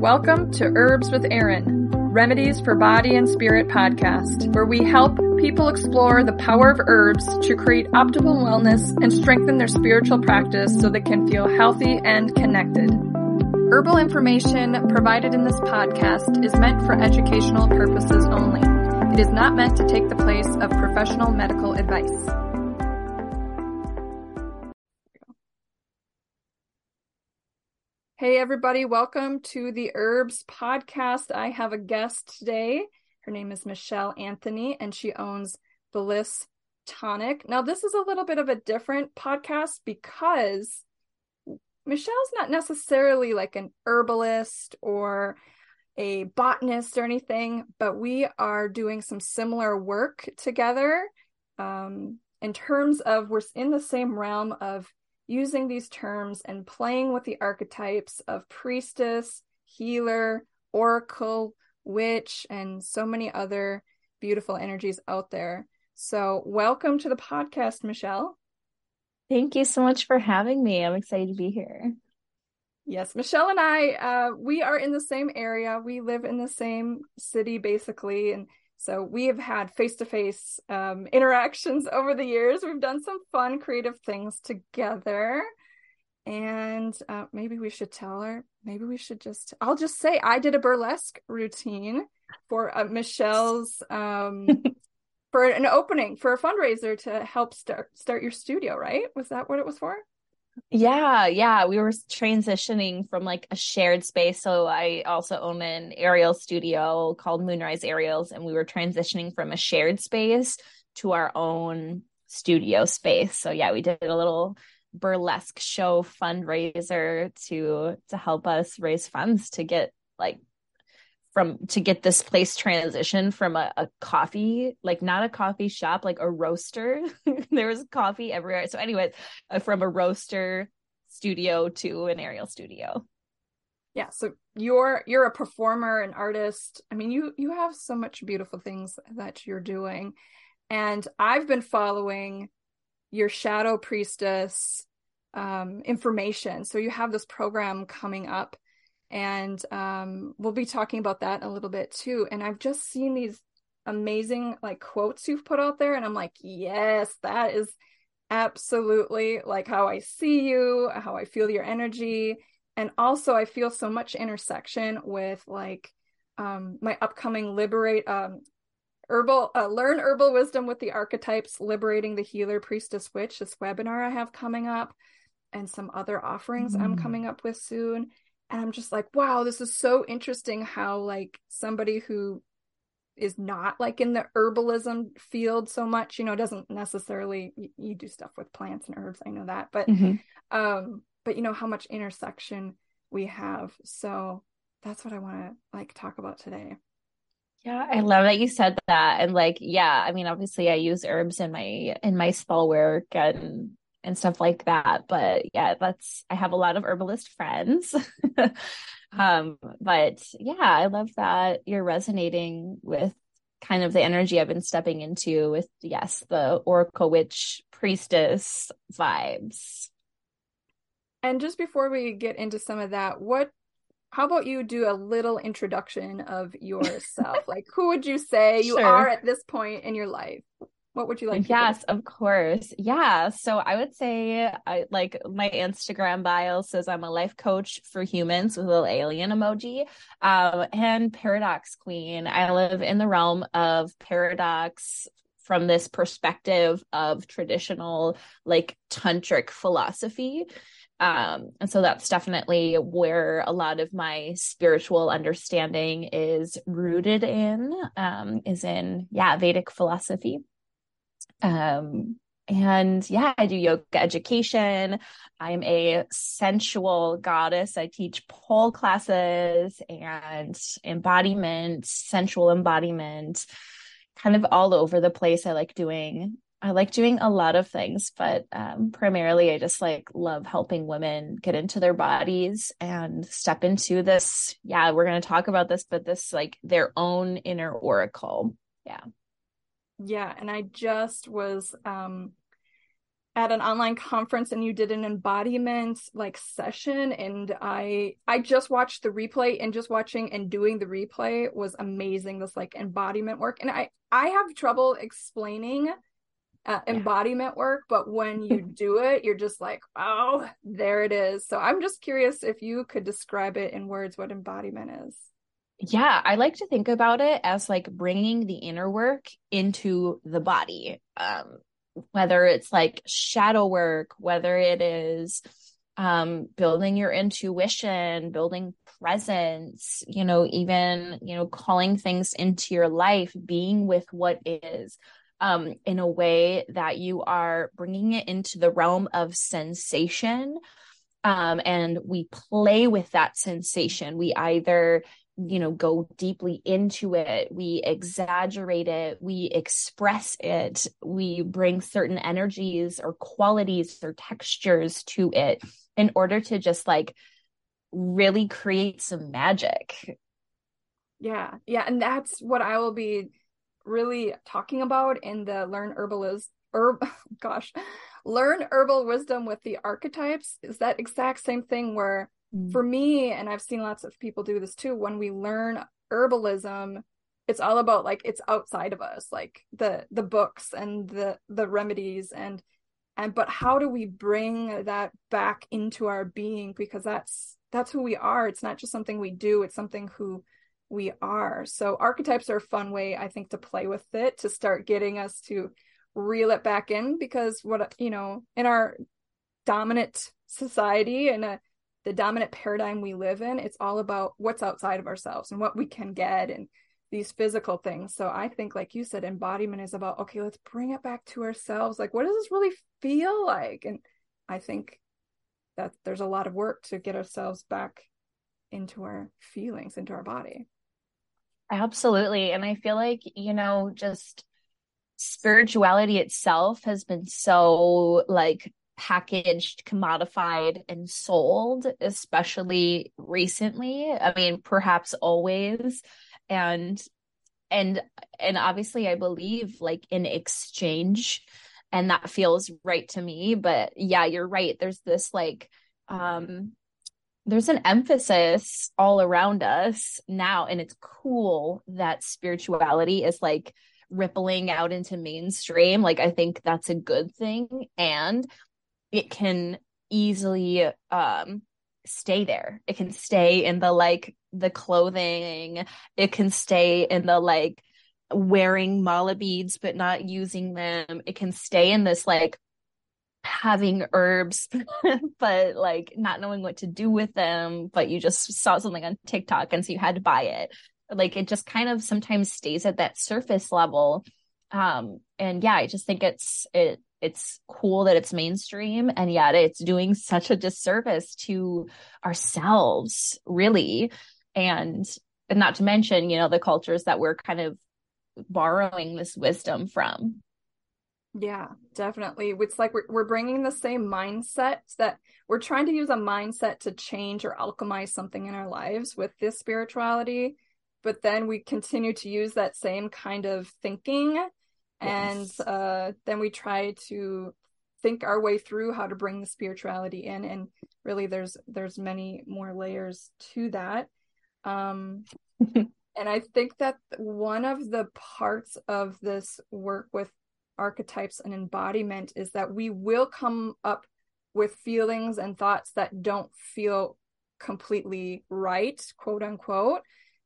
Welcome to Herbs with Erin, Remedies for Body and Spirit podcast, where we help people explore the power of herbs to create optimal wellness and strengthen their spiritual practice so they can feel healthy and connected. Herbal information provided in this podcast is meant for educational purposes only. It is not meant to take the place of professional medical advice. Hey, everybody, welcome to the Herbs Podcast. I have a guest today. Her name is Michelle Anthony, and she owns Bliss Tonic. Now, this is a little bit of a different podcast because Michelle's not necessarily like an herbalist or a botanist or anything, but we are doing some similar work together um, in terms of we're in the same realm of using these terms and playing with the archetypes of priestess, healer, oracle, witch, and so many other beautiful energies out there. So, welcome to the podcast, Michelle. Thank you so much for having me. I'm excited to be here. Yes, Michelle and I, uh, we are in the same area. We live in the same city, basically, and so we have had face to face interactions over the years. We've done some fun, creative things together. And uh, maybe we should tell her, maybe we should just, I'll just say I did a burlesque routine for uh, Michelle's, um, for an opening, for a fundraiser to help start, start your studio, right? Was that what it was for? Yeah, yeah. We were transitioning from like a shared space. So I also own an aerial studio called Moonrise Aerials, and we were transitioning from a shared space to our own studio space. So yeah, we did a little burlesque show fundraiser to to help us raise funds to get like from to get this place transition from a, a coffee like not a coffee shop like a roaster. There was coffee everywhere. So anyways uh, from a roaster studio to an aerial studio. Yeah so you're you're a performer an artist. I mean you you have so much beautiful things that you're doing. And i've been following your shadow priestess um, information. So you have this program coming up and um, we'll be talking about that a little bit too. And i've just seen these amazing like quotes you've put out there and i'm like yes that is absolutely like how i see you how i feel your energy. And also i feel so much intersection with like um, my upcoming liberate um, herbal uh, learn herbal wisdom with the archetypes liberating the healer priestess witch this webinar i have coming up and some other offerings mm. i'm coming up with soon and i'm just like wow this is so interesting how like somebody who is not like in the herbalism field so much you know doesn't necessarily you, you do stuff with plants and herbs i know that but mm-hmm. um but you know how much intersection we have so that's what i want to like talk about today yeah, I love that you said that. And like, yeah, I mean, obviously I use herbs in my in my spell work and and stuff like that. But yeah, that's I have a lot of herbalist friends. um, but yeah, I love that you're resonating with kind of the energy I've been stepping into with yes, the Oracle Witch priestess vibes. And just before we get into some of that, what how about you do a little introduction of yourself? like who would you say you sure. are at this point in your life? What would you like? yes, of course. Yeah. So I would say I like my Instagram bio says I'm a life coach for humans with a little alien emoji. Um, and paradox queen. I live in the realm of paradox from this perspective of traditional like tantric philosophy um and so that's definitely where a lot of my spiritual understanding is rooted in um is in yeah vedic philosophy um, and yeah, I do yoga education. I'm a sensual goddess. I teach pole classes and embodiment, sensual embodiment, kind of all over the place. I like doing I like doing a lot of things, but um, primarily I just like love helping women get into their bodies and step into this. Yeah, we're going to talk about this, but this like their own inner oracle. Yeah. Yeah, and I just was um at an online conference and you did an embodiment like session and i i just watched the replay and just watching and doing the replay was amazing this like embodiment work. And i i have trouble explaining uh, embodiment yeah. work but when you do it you're just like oh there it is. So i'm just curious if you could describe it in words what embodiment is yeah i like to think about it as like bringing the inner work into the body um whether it's like shadow work, whether it is um, building your intuition, building presence, you know, even, you know, calling things into your life, being with what is um, in a way that you are bringing it into the realm of sensation. Um, and we play with that sensation. We either you know go deeply into it. We exaggerate it. We express it. We bring certain energies or qualities or textures to it in order to just like really create some magic. Yeah. Yeah. And that's what i will be really talking about in the learn herbalism herb gosh learn herbal wisdom with the archetypes. Is that exact same thing where Mm. For me, and I've seen lots of people do this too, when we learn herbalism, it's all about like it's outside of us, like the the books and the the remedies and and but how do we bring that back into our being because that's that's who we are. It's not just something we do, it's something who we are. So archetypes are a fun way I think to play with it to start getting us to reel it back in because what you know, in our dominant society and a the dominant paradigm we live in, it's all about what's outside of ourselves and what we can get and these physical things. So I think, like you said, embodiment is about, okay, let's bring it back to ourselves. Like, what does this really feel like? And I think that there's a lot of work to get ourselves back into our feelings, into our body. Absolutely. And I feel like, you know, just spirituality itself has been so like packaged, commodified, and sold, especially recently. I mean, perhaps always. And and and obviously I believe like in exchange and that feels right to me. But yeah, you're right. There's this like um there's an emphasis all around us now and it's cool that spirituality is like rippling out into mainstream like i think that's a good thing and it can easily um stay there. It can stay in the like the clothing. It can stay in the like wearing mala beads but not using them. It can stay in this like having herbs but like not knowing what to do with them but you just saw something on TikTok and so you had to buy it. Like it just kind of sometimes stays at that surface level. Um and yeah, I just think it's it it's cool that it's mainstream and yet it's doing such a disservice to ourselves really. And, and not to mention you know the cultures that we're kind of borrowing this wisdom from. Yeah definitely. It's like we're, we're bringing the same mindset that we're trying to use a mindset to change or alchemize something in our lives with this spirituality but then we continue to use that same kind of thinking and uh, then we try to think our way through how to bring the spirituality in and really there's there's many more layers to that. Um and i think that one of the parts of this work with archetypes and embodiment is that we will come up with feelings and thoughts that don't feel completely right quote unquote.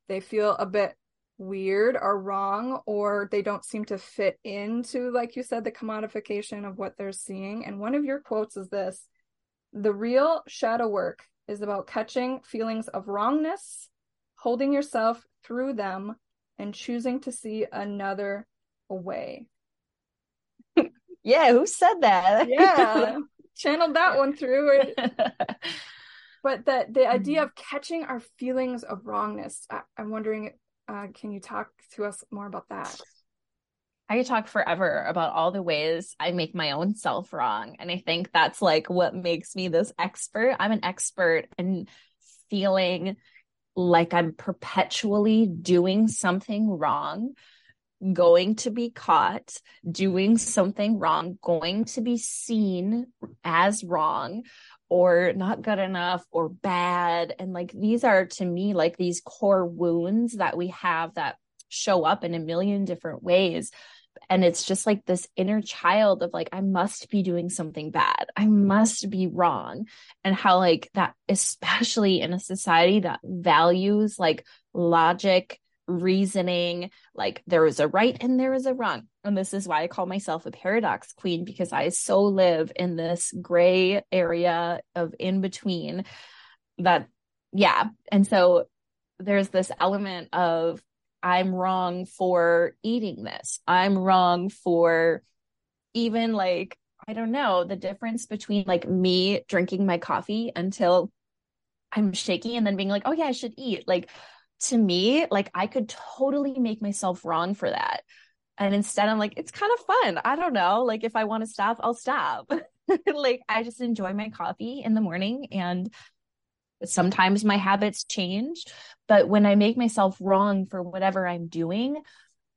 They feel a bit weird or wrong or they don't seem to fit into like you said the commodification of what they're seeing. And one of your quotes is this the real shadow work is about catching feelings of wrongness holding yourself through them and choosing to see another way. Yeah who said that? Yeah channeled that one through. But that the idea mm-hmm. of catching our feelings of wrongness I, i'm wondering uh, can you talk to us more about that? I could talk forever about all the ways I make my own self wrong. And I think that's like what makes me this expert. I'm an expert in feeling like I'm perpetually doing something wrong. going to be caught doing something wrong, going to be seen as wrong or not good enough or bad. And like these are to me like these core wounds that we have that show up in a million different ways. And it's just like this inner child of like, I must be doing something bad. I must be wrong. And how, like, that, especially in a society that values like logic, reasoning, like there is a right and there is a wrong. And this is why I call myself a paradox queen because I so live in this gray area of in between that, yeah. And so there's this element of I'm wrong for eating this. I'm wrong for even like, I don't know, the difference between like me drinking my coffee until I'm shaky and then being like, oh yeah, I should eat. Like, to me, like I could totally make myself wrong for that. And instead, I'm like, it's kind of fun. I don't know. Like, if I want to stop, I'll stop. like, I just enjoy my coffee in the morning. And sometimes my habits change. But when I make myself wrong for whatever I'm doing,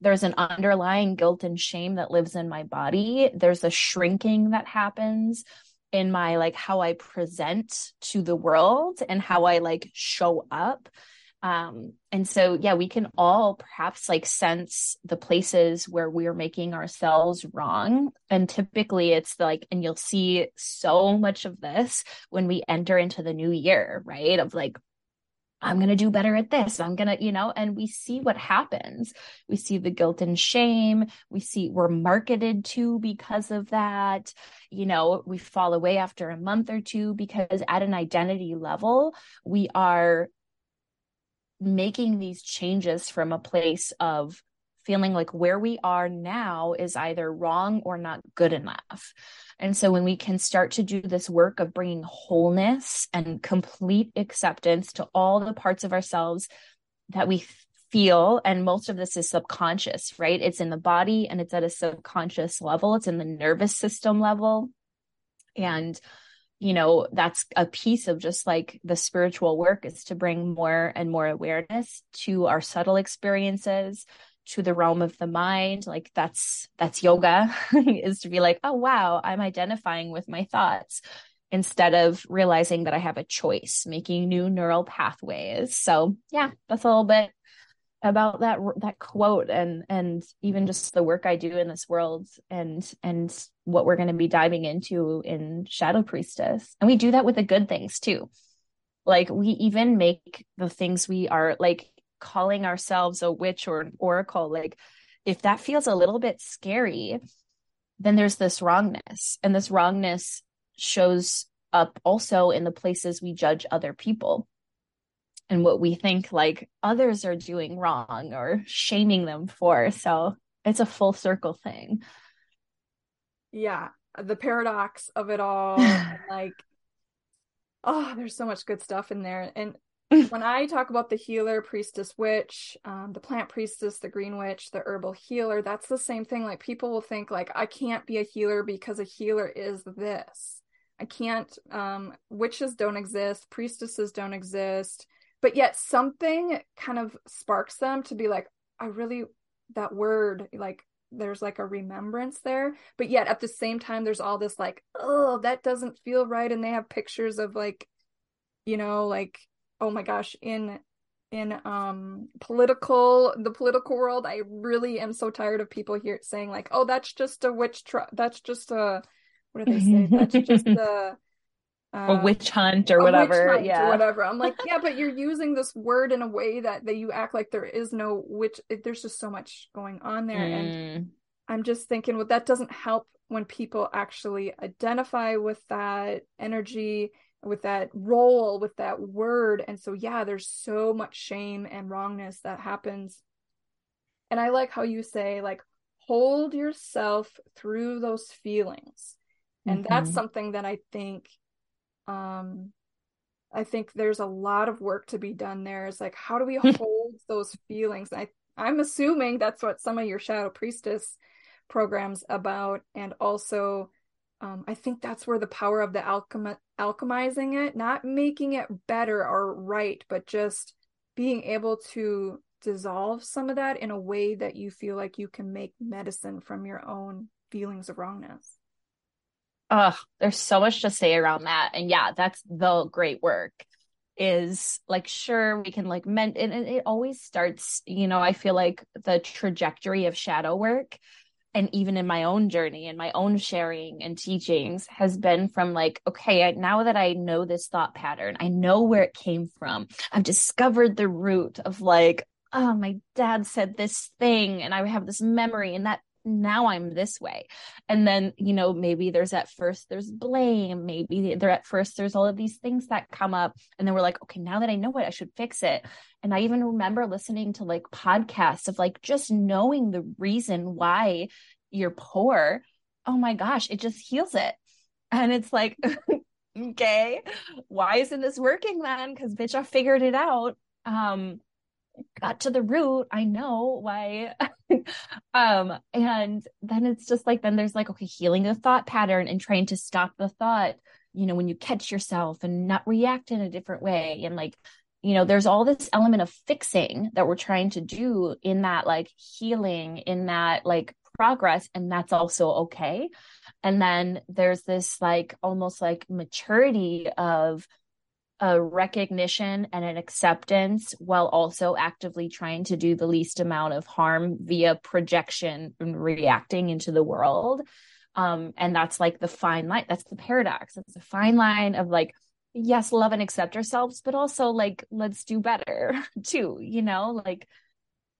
there's an underlying guilt and shame that lives in my body. There's a shrinking that happens in my like how I present to the world and how I like show up um, and so, yeah, we can all perhaps like sense the places where we're making ourselves wrong. And typically it's like, and you'll see so much of this when we enter into the new year, right? Of like, I'm going to do better at this. I'm going to, you know, and we see what happens. We see the guilt and shame. We see we're marketed to because of that. You know, we fall away after a month or two because at an identity level, we are making these changes from a place of feeling like where we are now is either wrong or not good enough. And so when we can start to do this work of bringing wholeness and complete acceptance to all the parts of ourselves that we feel, and most of this is subconscious, right? It's in the body and it's at a subconscious level, it's in the nervous system level. And you know that's a piece of just like the spiritual work is to bring more and more awareness to our subtle experiences to the realm of the mind. Like that's that's yoga is to be like oh wow i'm identifying with my thoughts instead of realizing that i have a choice making new neural pathways. So yeah that's a little bit about that that quote and and even just the work I do in this world and and what we're going to be diving into in Shadow Priestess. And we do that with the good things too. Like we even make the things we are like calling ourselves a witch or an oracle like if that feels a little bit scary then there's this wrongness and this wrongness shows up also in the places we judge other people and what we think like others are doing wrong or shaming them for. So it's a full circle thing. Yeah. The paradox of it all. like, oh, there's so much good stuff in there. And when I talk about the healer, priestess, witch, um, the plant priestess, the green witch, the herbal healer, that's the same thing. Like people will think like I can't be a healer because a healer is this. I can't. Um, witches don't exist. Priestesses don't exist but yet something kind of sparks them to be like i really that word like there's like a remembrance there. But yet at the same time there's all this like oh that doesn't feel right and they have pictures of like you know like oh my gosh in in um political the political world i really am so tired of people here saying like oh that's just a witch that's just a what do they say? That's just a uh, a witch hunt or whatever. Hunt yeah. Or whatever. I'm like, yeah, but you're using this word in a way that, that you act like there is no witch. There's just so much going on there. Mm. And I'm just thinking, well, that doesn't help when people actually identify with that energy, with that role, with that word. And so, yeah, there's so much shame and wrongness that happens. And I like how you say, like, hold yourself through those feelings. And mm-hmm. that's something that I think um i think there's a lot of work to be done there it's like how do we hold those feelings i i'm assuming that's what some of your shadow priestess programs about and also um, i think that's where the power of the alchemy alchemizing it not making it better or right but just being able to dissolve some of that in a way that you feel like you can make medicine from your own feelings of wrongness? Oh, there's so much to say around that. And yeah, that's the great work is like sure we can like men and it always starts you know i feel like the trajectory of shadow work and even in my own journey and my own sharing and teachings has been from like okay I, now that i know this thought pattern i know where it came from i've discovered the root of like oh my dad said this thing and i have this memory and that now I'm this way. And then, you know, maybe there's at first there's blame, maybe there at first there's all of these things that come up. And then we're like, okay, now that I know it, I should fix it. And I even remember listening to like podcasts of like just knowing the reason why you're poor. Oh my gosh, it just heals it. And it's like, okay, why isn't this working then? Because bitch, I figured it out. Um, got to the root. I know why. Um and then it's just like then there's like okay healing the thought pattern and trying to stop the thought you know when you catch yourself and not react in a different way. And like you know there's all this element of fixing that we're trying to do in that like healing in that like progress and that's also okay. And then there's this like almost like maturity of a recognition and an acceptance while also actively trying to do the least amount of harm via projection and reacting into the world. Um, and that's like the fine line. That's the paradox. It's a fine line of like, yes, love and accept ourselves, but also like, let's do better too, you know, like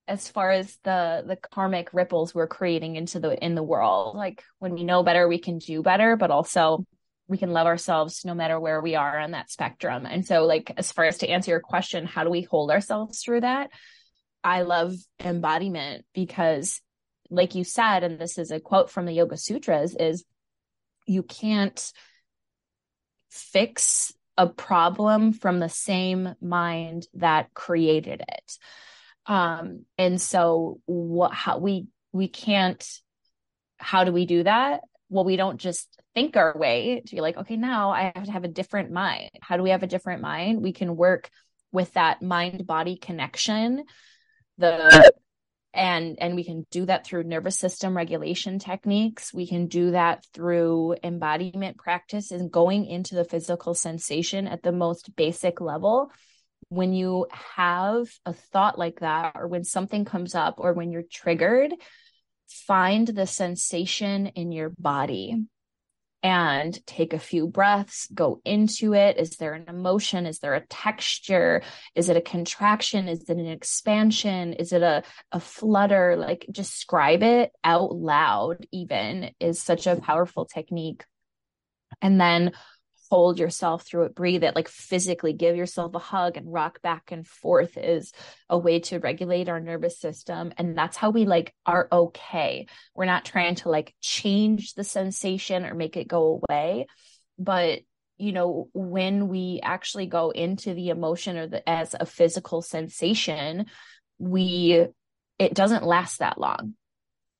as far as the the karmic ripples we're creating into the in the world like when we know better we can do better but also we can love ourselves no matter where we are on that spectrum. And so, like, as far as to answer your question, how do we hold ourselves through that? I love embodiment because, like you said, and this is a quote from the Yoga Sutras, is you can't fix a problem from the same mind that created it. Um, and so what how we we can't how do we do that? Well, we don't just think our way to be like, okay, now I have to have a different mind. How do we have a different mind? We can work with that mind body connection. The and and we can do that through nervous system regulation techniques we can do that through embodiment practice and going into the physical sensation at the most basic level when you have a thought like that or when something comes up or when you're triggered find the sensation in your body and take a few breaths, go into it. Is there an emotion? Is there a texture? Is it a contraction? Is it an expansion? Is it a, a flutter? Like describe it out loud, even is such a powerful technique. And then hold yourself through it, breathe it, like physically give yourself a hug and rock back and forth is a way to regulate our nervous system. And that's how we like are okay. We're not trying to like change the sensation or make it go away. But you know when we actually go into the emotion or the as a physical sensation we it doesn't last that long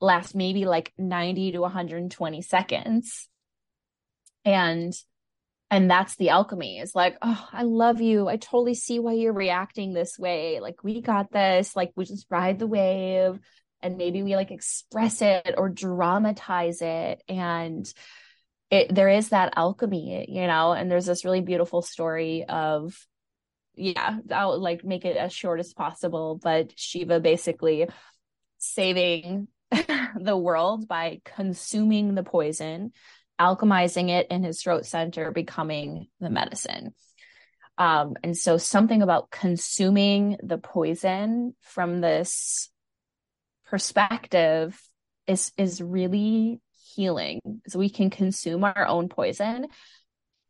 last maybe like 90 to 120 seconds and and that's the alchemy is like oh i love you. I totally see why you're reacting this way. Like we got this. Like we just ride the wave. And maybe we like express it or dramatize it. And it there is that alchemy you know? And there's this really beautiful story of yeah i'll like make it as short as possible but shiva basically saving the world by consuming the poison alchemizing it in his throat center, becoming the medicine. Um, and so something about consuming the poison from this perspective is is really healing. So we can consume our own poison.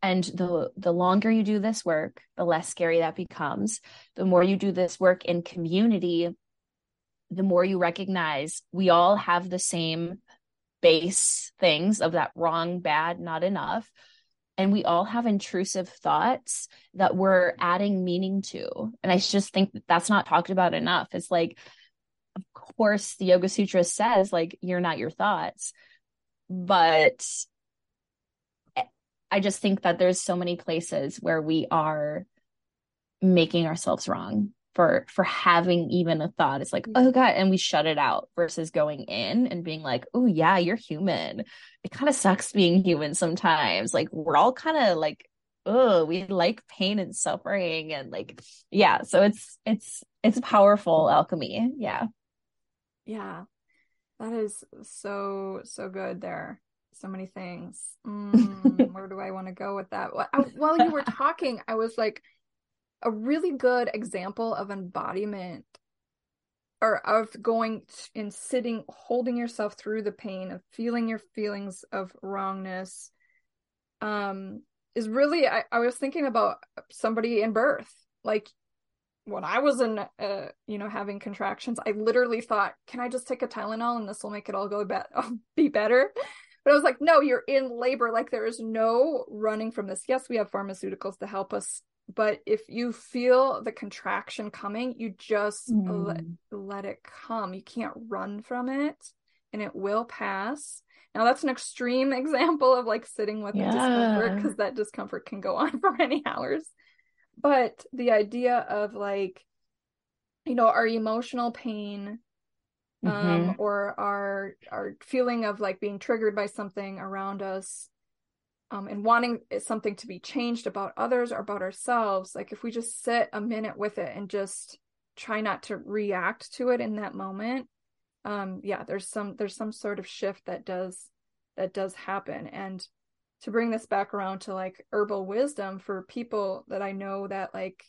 And the the longer you do this work, the less scary that becomes. The more you do this work in community, the more you recognize we all have the same base things of that wrong, bad, not enough. And we all have intrusive thoughts that we're adding meaning to. And I just think that that's not talked about enough. It's like, of course, the Yoga Sutra says, like, you're not your thoughts. But I just think that there's so many places where we are making ourselves wrong for for having even a thought. It's like oh god and we shut it out versus going in and being like oh yeah you're human. It kind of sucks being human sometimes. Like we're all kind of like oh we like pain and suffering and like yeah so it's it's it's powerful alchemy. Yeah. Yeah. That is so so good there. So many things. Mm, where do i want to go with that? While you were talking i was like a really good example of embodiment or of going and sitting holding yourself through the pain of feeling your feelings of wrongness um is really I, I was thinking about somebody in birth. Like when i was in uh, you know having contractions i literally thought can i just take a tylenol and this will make it all go be- be better? But i was like no you're in labor. Like there is no running from this. Yes we have pharmaceuticals to help us but if you feel the contraction coming you just mm. let, let it come you can't run from it and it will pass now that's an extreme example of like sitting with yeah. discomfort because that discomfort can go on for many hours but the idea of like you know our emotional pain um mm-hmm. or our our feeling of like being triggered by something around us um, and wanting something to be changed about others or about ourselves like if we just sit a minute with it and just try not to react to it in that moment um yeah there's some there's some sort of shift that does that does happen. And to bring this back around to like herbal wisdom for people that i know that like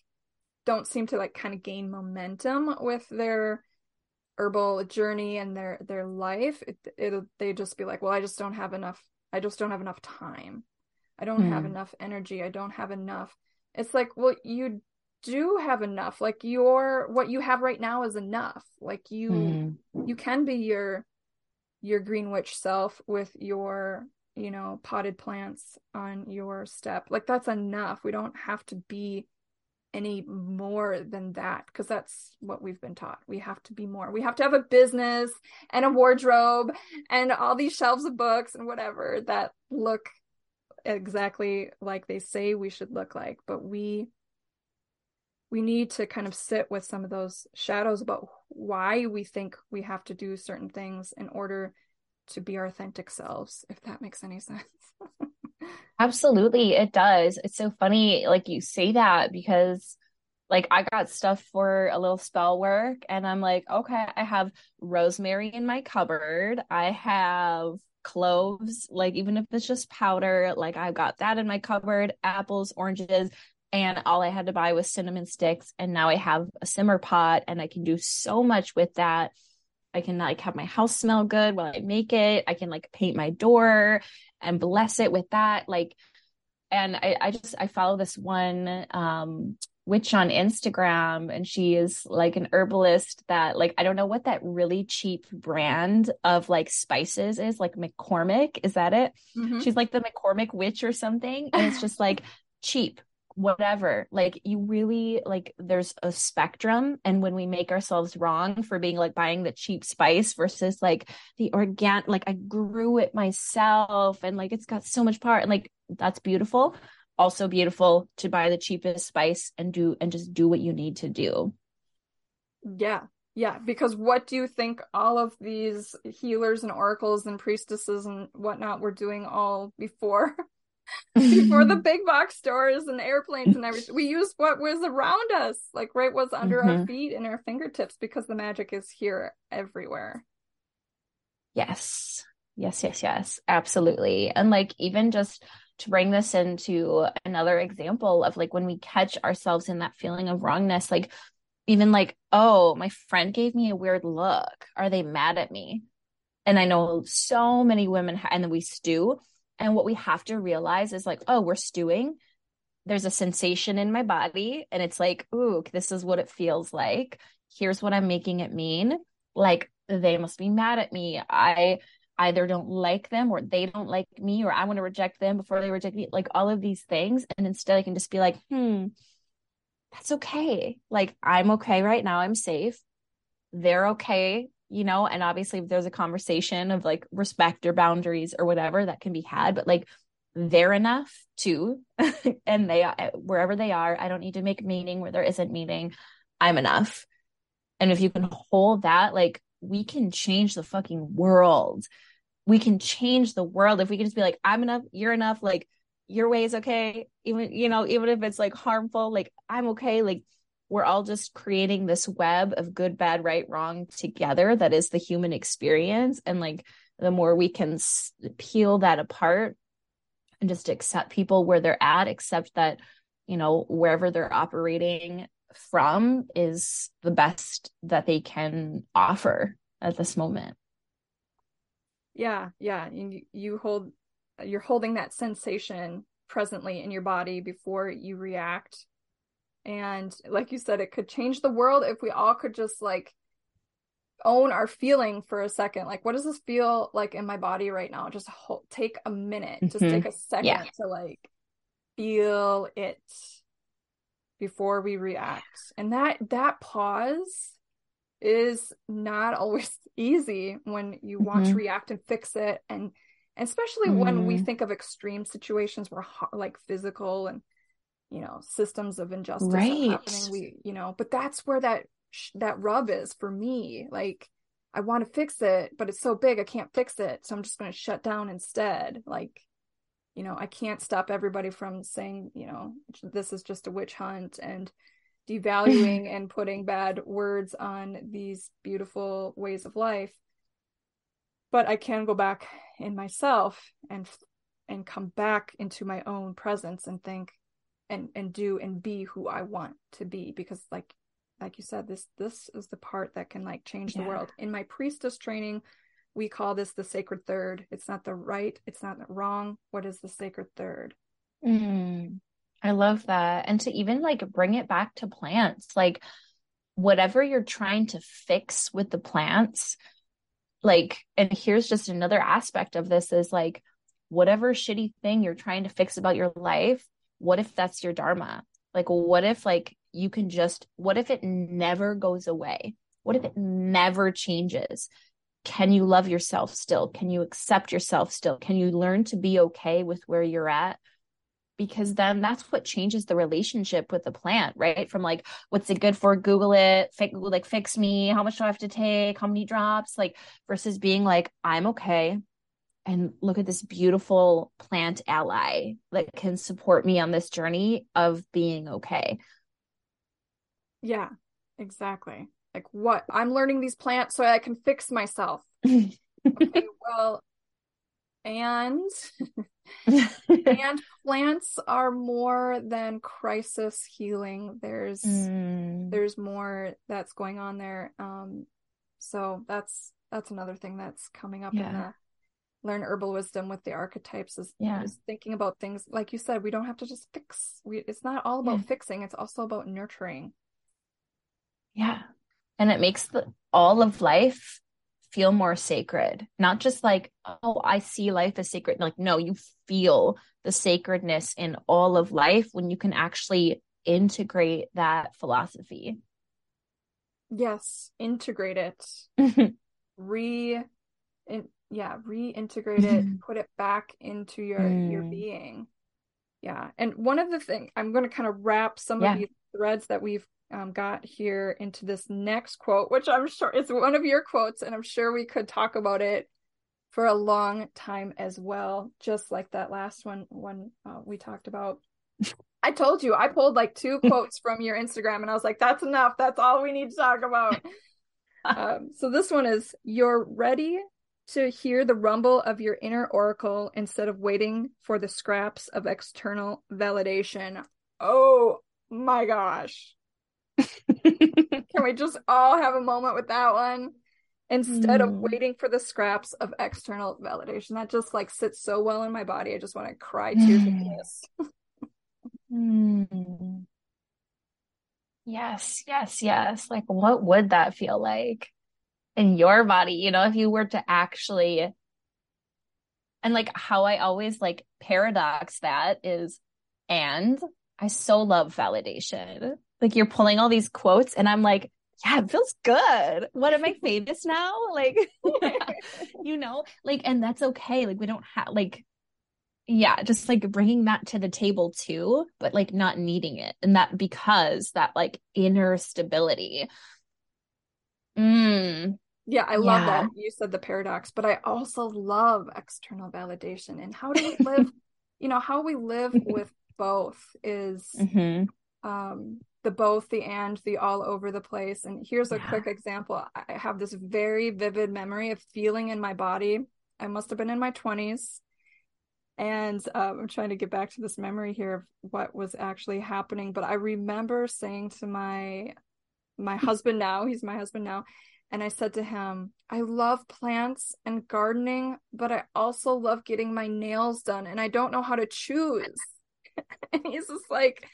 don't seem to like kind of gain momentum with their herbal journey and their their life it, it'll they just be like well i just don't have enough i just don't have enough time I don't have hmm. enough energy. I don't have enough. It's like, well, you do have enough. Like your what you have right now is enough. Like you mm. you can be your your green witch self with your, you know, potted plants on your step. Like that's enough. We don't have to be any more than that because that's what we've been taught. We have to be more. We have to have a business and a wardrobe and all these shelves of books and whatever that look exactly like they say we should look like but we we need to kind of sit with some of those shadows about why we think we have to do certain things in order to be our authentic selves if that makes any sense absolutely it does it's so funny like you say that because like I got stuff for a little spell work and I'm like, okay, I have rosemary in my cupboard. I have cloves, like even if it's just powder, like I've got that in my cupboard, apples, oranges, and all I had to buy was cinnamon sticks. And now I have a simmer pot and I can do so much with that. I can like have my house smell good while I make it. I can like paint my door and bless it with that. Like, and I, I just I follow this one um witch on Instagram and she is like an herbalist that like I don't know what that really cheap brand of like spices is like McCormick. Is that it? Mm-hmm. she's like the McCormick witch or something and it's just like cheap whatever. Like you really like there's a spectrum and when we make ourselves wrong for being like buying the cheap spice versus like the organic like I grew it myself and like it's got so much power and like that's beautiful also beautiful to buy the cheapest spice and do and just do what you need to do. Yeah. Yeah, because what do you think all of these healers and oracles and priestesses and whatnot were doing all before before the big box stores and airplanes and everything? We used what was around us, like right was under mm-hmm. our feet and our fingertips because the magic is here everywhere. Yes. Yes, yes, yes. Absolutely. And like even just to bring this into another example of like when we catch ourselves in that feeling of wrongness, like even like, oh, my friend gave me a weird look. Are they mad at me? And I know so many women, ha- and then we stew. And what we have to realize is like, oh, we're stewing. There's a sensation in my body, and it's like, ooh, this is what it feels like. Here's what I'm making it mean. Like, they must be mad at me. I either don't like them or they don't like me or I want to reject them before they reject me, like all of these things. And instead I can just be like, hmm, that's okay. Like I'm okay right now. I'm safe. They're okay, you know, and obviously if there's a conversation of like respect or boundaries or whatever that can be had, but like they're enough too. and they wherever they are, I don't need to make meaning where there isn't meaning. I'm enough. And if you can hold that, like we can change the fucking world. We can change the world if we can just be like, I'm enough, you're enough, like your way is okay. Even, you know, even if it's like harmful, like I'm okay. Like we're all just creating this web of good, bad, right, wrong together that is the human experience. And like the more we can peel that apart and just accept people where they're at, accept that, you know, wherever they're operating from is the best that they can offer at this moment. Yeah, yeah. You, you hold, you're holding that sensation presently in your body before you react. And like you said, it could change the world if we all could just like own our feeling for a second. Like, what does this feel like in my body right now? Just hold, take a minute, just Mhm. take a second Yeah. to like feel it before we react. And that that pause is not always easy when you want to Mhm. react and fix it and especially when we Mhm. think of extreme situations where like physical and you know systems of injustice are Right. happening we you know but that's where that sh- that rub is for me like i want to fix it but it's so big i can't fix it so i'm just going to shut down instead like you know i can't stop everybody from saying you know this is just a witch hunt and devaluing and putting bad words on these beautiful ways of life. But i can go back in myself and and come back into my own presence and think and and do and be who i want to be because like like you said this this is the part that can like change the world. In my priestess training we call this the sacred third it's not the right it's not the wrong what is the sacred third Mm, I love that. And to even like bring it back to plants, like whatever you're trying to fix with the plants, like, and here's just another aspect of this is like, whatever shitty thing you're trying to fix about your life, what if that's your dharma? Like, what if like you can just, what if it never goes away? What if it never changes? Can you love yourself still? Can you accept yourself still? Can you learn to be okay with where you're at? because then that's what changes the relationship with the plant, right? From like, what's it good for? Google it, like fix me. How much do I have to take? How many drops? Like versus being like, I'm okay. And look at this beautiful plant ally that can support me on this journey of being okay. yeah exactly like what i'm learning these plants so i can fix myself okay well and and plants are more than crisis healing there's Mm, there's more that's going on there um so that's that's another thing that's coming up in the learn herbal wisdom with the archetypes is Yeah. is thinking about things like you said we don't have to just fix we it's not all about Yeah. fixing it's also about nurturing Yeah. And it makes the all of life feel more sacred. Not just like, oh, I see life as sacred. Like, no, you feel the sacredness in all of life when you can actually integrate that philosophy. yes integrate it re in, yeah reintegrate it put it back into your your Mm. being yeah and one of the things i'm going to kind of wrap some Yeah. of these threads that we've um, got here into this next quote which i'm sure is one of your quotes and i'm sure we could talk about it for a long time as well just like that last one when uh, we talked about i told you i pulled like two quotes from your instagram and i was like that's enough that's all we need to talk about um, so this one is you're ready to hear the rumble of your inner oracle instead of waiting for the scraps of external validation. Oh my gosh. Can we just all have a moment with that one? Instead of Mm. waiting for the scraps of external validation. That just like sits so well in my body. I just want to cry tears of Mm. bliss. Mm. Yes, yes, yes. Like, what would that feel like in your body? You know, if you were to actually, and like how I always like paradox that is, and I so love validation. Like, you're pulling all these quotes, and I'm like, yeah, it feels good. What am I famous now? Like, you know, like, and that's okay. Like, we don't have, like, yeah just like bringing that to the table too but like not needing it and that because that like inner stability mm, yeah i love yeah. that you said the paradox but i also love external validation and how do we live you know how we live with both is mm-hmm. Um the both the and the all over the place. And here's a yeah. quick example. I have this very vivid memory of feeling in my body. I must have been in my 20s and um, i'm trying to get back to this memory here of what was actually happening but i remember saying to my my husband now he's my husband now and i said to him i love plants and gardening but i also love getting my nails done and i don't know how to choose and he's just like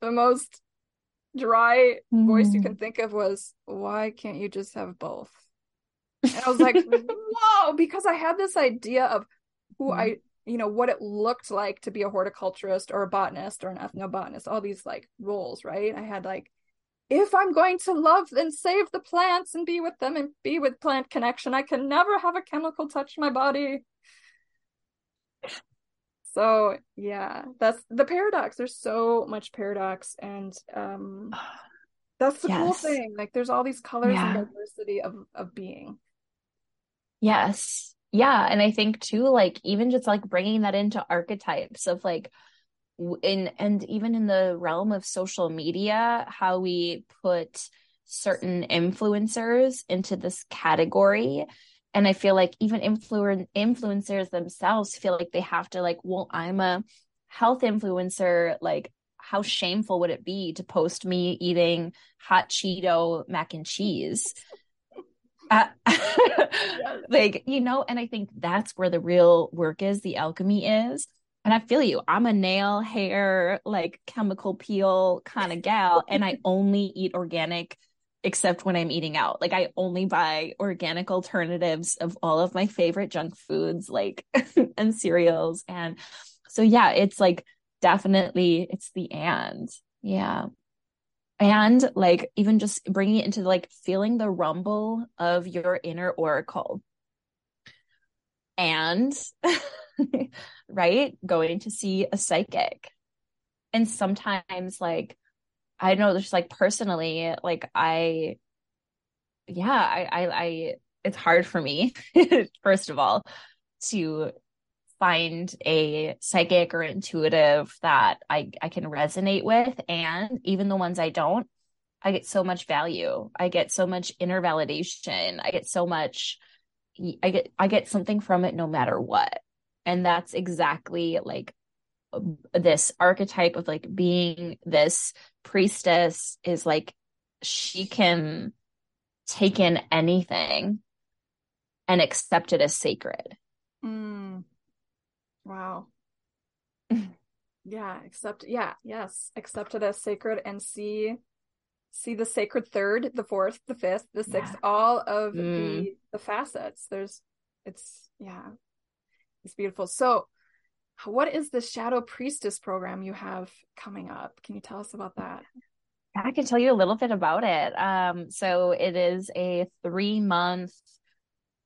the most dry mm. voice you can mm. think of was why can't you just have both and i was like whoa because i had this idea of who mm. i you know what it looked like to be a horticulturist or a botanist or an ethnobotanist all these like roles right i had like if i'm going to love and save the plants and be with them and be with plant connection i can never have a chemical touch my body so yeah that's the paradox there's so much paradox and um that's the yes. cool thing like there's all these colors yeah. and diversity of of being yes yeah and i think too like even just like bringing that into archetypes of like in and even in the realm of social media how we put certain influencers into this category and i feel like even influ- influencers themselves feel like they have to like well i'm a health influencer like how shameful would it be to post me eating hot cheeto mac and cheese? Uh, like you know and i think that's where the real work is the alchemy is. And i feel you i'm a nail hair like chemical peel kind of gal and i only eat organic except when i'm eating out. Like i only buy organic alternatives of all of my favorite junk foods like and cereals. And so yeah it's like definitely it's the and. Yeah. And like even just bringing it into like feeling the rumble of your inner oracle. And right? Going to see a psychic. And sometimes like i know just like personally like i yeah I, I i it's hard for me first of all to find a psychic or intuitive that I, I can resonate with. And even the ones I don't, I get so much value. I get so much inner validation. I get so much, I get, I get something from it no matter what. And that's exactly like um, this archetype of like being this priestess is like she can take in anything and accept it as sacred. Mm. Wow. yeah, accept yeah, yes. Accept it as sacred and see see the sacred third, the fourth, the fifth, the sixth, yeah. all of mm. the the facets. There's it's yeah. It's beautiful. So what is the shadow priestess program you have coming up? Can you tell us about that? I can tell you a little bit about it. Um, so it is a three month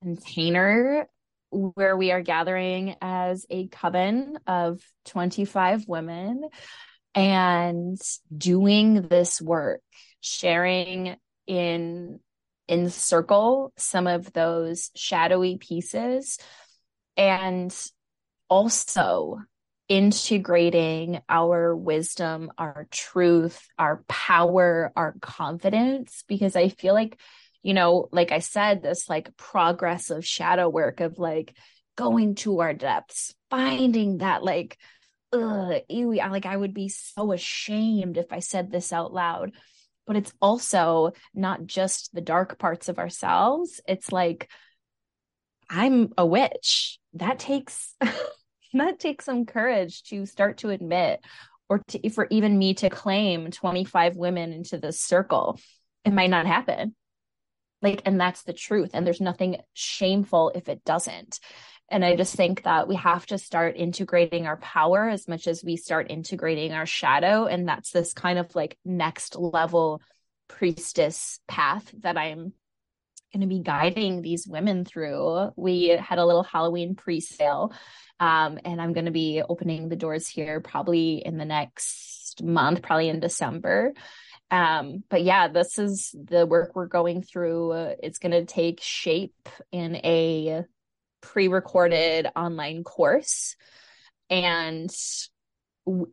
container where we are gathering as a coven of 25 women and doing this work, sharing in in circle some of those shadowy pieces and also integrating our wisdom, our truth, our power, our confidence because I feel like you know, like I said, this like progressive shadow work of like going to our depths, finding that like, ugh, ew, like I would be so ashamed if I said this out loud. But it's also not just the dark parts of ourselves. It's like, I'm a witch. That takes that takes some courage to start to admit or to, for even me to claim 25 women into this circle. It might not happen like and that's the truth and there's nothing shameful if it doesn't and i just think that we have to start integrating our power as much as we start integrating our shadow and that's this kind of like next level priestess path that i'm going to be guiding these women through. We had a little Halloween pre sale, um, and I'm going to be opening the doors here probably in the next month, probably in December. Um, but yeah, this is the work we're going through. It's going to take shape in a pre recorded online course. And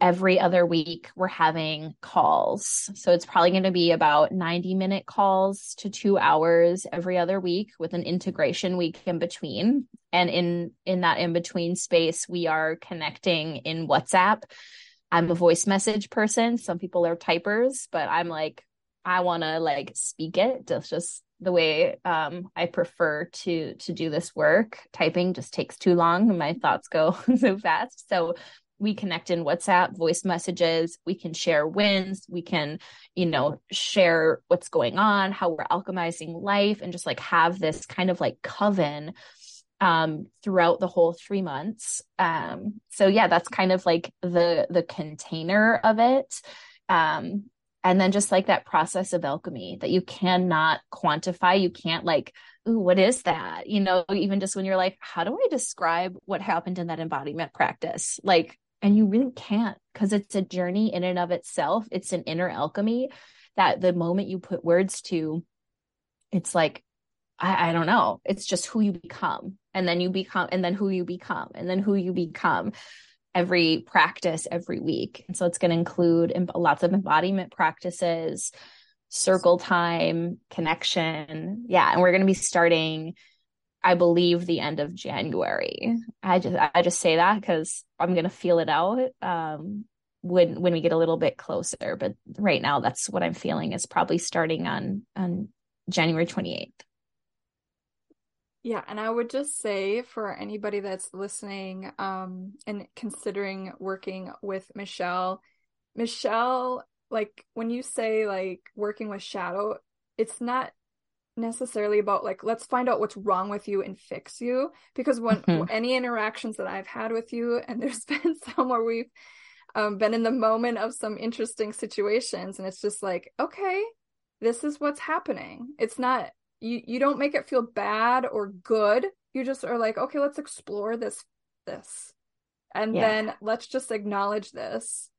every other week we're having calls. So it's probably going to be about 90 minute calls to 2 hours every other week with an integration week in between. And in in that in between space we are connecting in WhatsApp. I'm a voice message person. Some people are typers, but I'm like I want to like speak it. That's just the way um, I prefer to to do this work. Typing just takes too long and my thoughts go so fast. So we connect in WhatsApp, voice messages, we can share wins, we can, you know, share what's going on, how we're alchemizing life, and just like have this kind of like coven um throughout the whole three months. Um so yeah that's kind of like the the container of it. Um and then just like that process of alchemy that you cannot quantify you can't like ooh what is that? You know even just when you're like how do i describe what happened in that embodiment practice? Like and you really can't because it's a journey in and of itself. It's an inner alchemy that the moment you put words to, it's like, I, I don't know. It's just who you become. And then you become, and then who you become, and then who you become every practice every week. And so it's going to include lots of embodiment practices, circle time, connection. Yeah. And we're going to be starting I believe the end of January. I just I just say that because I'm gonna feel it out um, when when we get a little bit closer. But right now, that's what I'm feeling is probably starting on on January 28th. Yeah, and I would just say for anybody that's listening um, and considering working with Michelle, Michelle, like when you say like working with shadow, it's not necessarily about like let's find out what's wrong with you and fix you. Because when mm-hmm. any interactions that I've had with you and there's been some where we've um, been in the moment of some interesting situations and it's just like okay this is what's happening. It's not you you don't make it feel bad or good. You just are like okay let's explore this this. And yeah. then let's just acknowledge this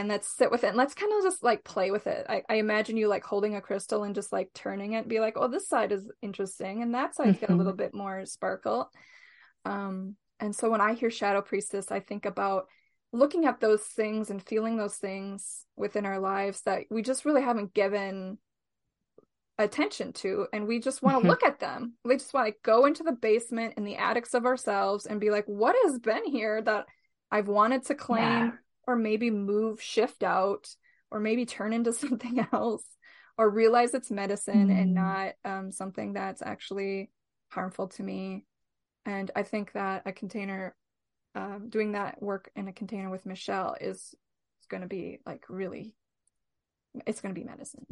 and let's sit with it and let's kind of just like play with it. I, I, imagine you like holding a crystal and just like turning it and be like, oh, this side is interesting and that side's mm-hmm. got a little bit more sparkle. Um, and so when I hear Shadow Priestess, I think about looking at those things and feeling those things within our lives that we just really haven't given attention to and we just want to mm-hmm. look at them we just want to go into the basement in the attics of ourselves and be like what has been here that i've wanted to claim yeah or maybe move, shift out, or maybe turn into something else, or realize it's medicine mm. and not um, something that's actually harmful to me. And I think that a container, um, doing that work in a container with Michelle is, is going to be like really, it's going to be medicine.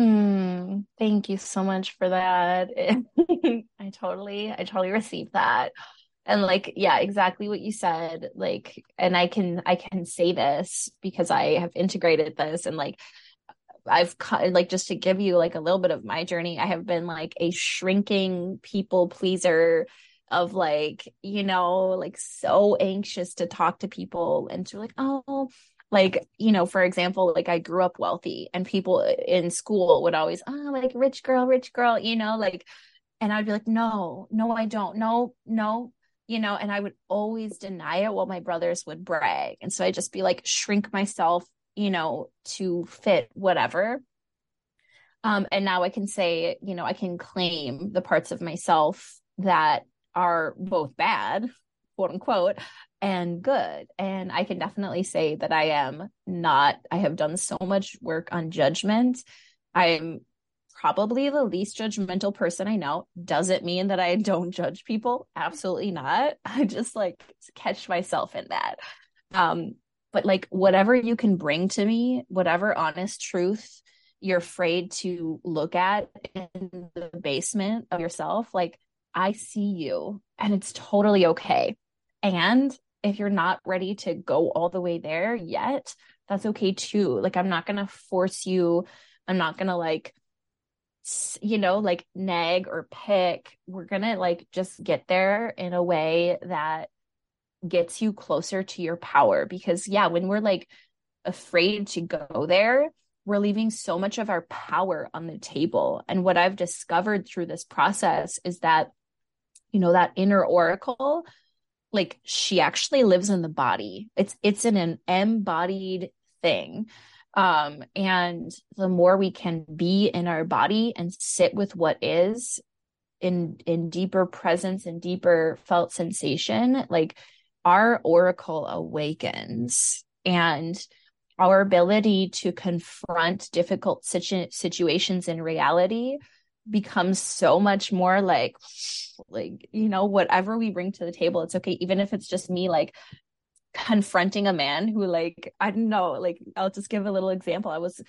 Mm, thank you so much for that. I totally, I totally received that and like yeah exactly what you said like and i can i can say this because i have integrated this and like i've like just to give you like a little bit of my journey i have been like a shrinking people pleaser of like you know like so anxious to talk to people and to like oh like you know for example like i grew up wealthy and people in school would always oh like rich girl rich girl you know like and i'd be like no no i don't. No no you know, and I would always deny it while my brothers would brag. And so I just be like, shrink myself, you know, to fit whatever. Um, and now I can say, you know, I can claim the parts of myself that are both bad, quote unquote, and good. And I can definitely say that I am not, I have done so much work on judgment. I'm probably the least judgmental person I know. Does it mean that I don't judge people? Absolutely not. I just like catch myself in that. Um, but like whatever you can bring to me, whatever honest truth you're afraid to look at in the basement of yourself, like I see you and it's totally okay. And if you're not ready to go all the way there yet, that's okay too. Like I'm not going to force you. I'm not going to like you know, like nag or pick. We're going to like just get there in a way that gets you closer to your power. Because, yeah, when we're like afraid to go there, we're leaving so much of our power on the table. And what I've discovered through this process is that, you know, that inner oracle, like she actually lives in the body. It's it's an, an embodied thing um and the more we can be in our body and sit with what is in in deeper presence and deeper felt sensation like our oracle awakens. And our ability to confront difficult situ- situations in reality becomes so much more like like you know whatever we bring to the table it's okay even if it's just me like confronting a man who like I don't know like I'll just give a little example. I was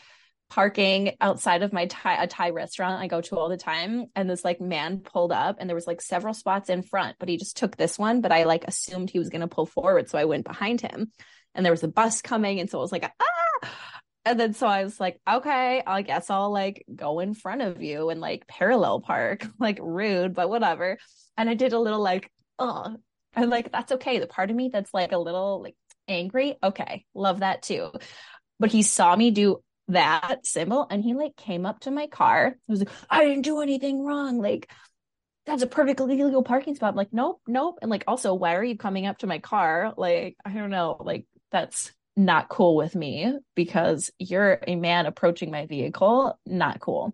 parking outside of my Thai a Thai restaurant I go to all the time and this like man pulled up and there was like several spots in front but he just took this one but I like assumed he was going to pull forward so I went behind him and there was a bus coming and so it was like ah! And then so I was like okay I guess I'll like go in front of you and like parallel park like rude but whatever. And I did a little like oh I'm like, that's okay. The part of me that's like a little like angry, okay, love that too. But he saw me do that symbol and he like came up to my car. He was like, I didn't do anything wrong. Like, that's a perfectly legal parking spot. I'm like, nope, nope. And like, also, why are you coming up to my car? Like, I don't know. Like, that's not cool with me because you're a man approaching my vehicle. Not cool.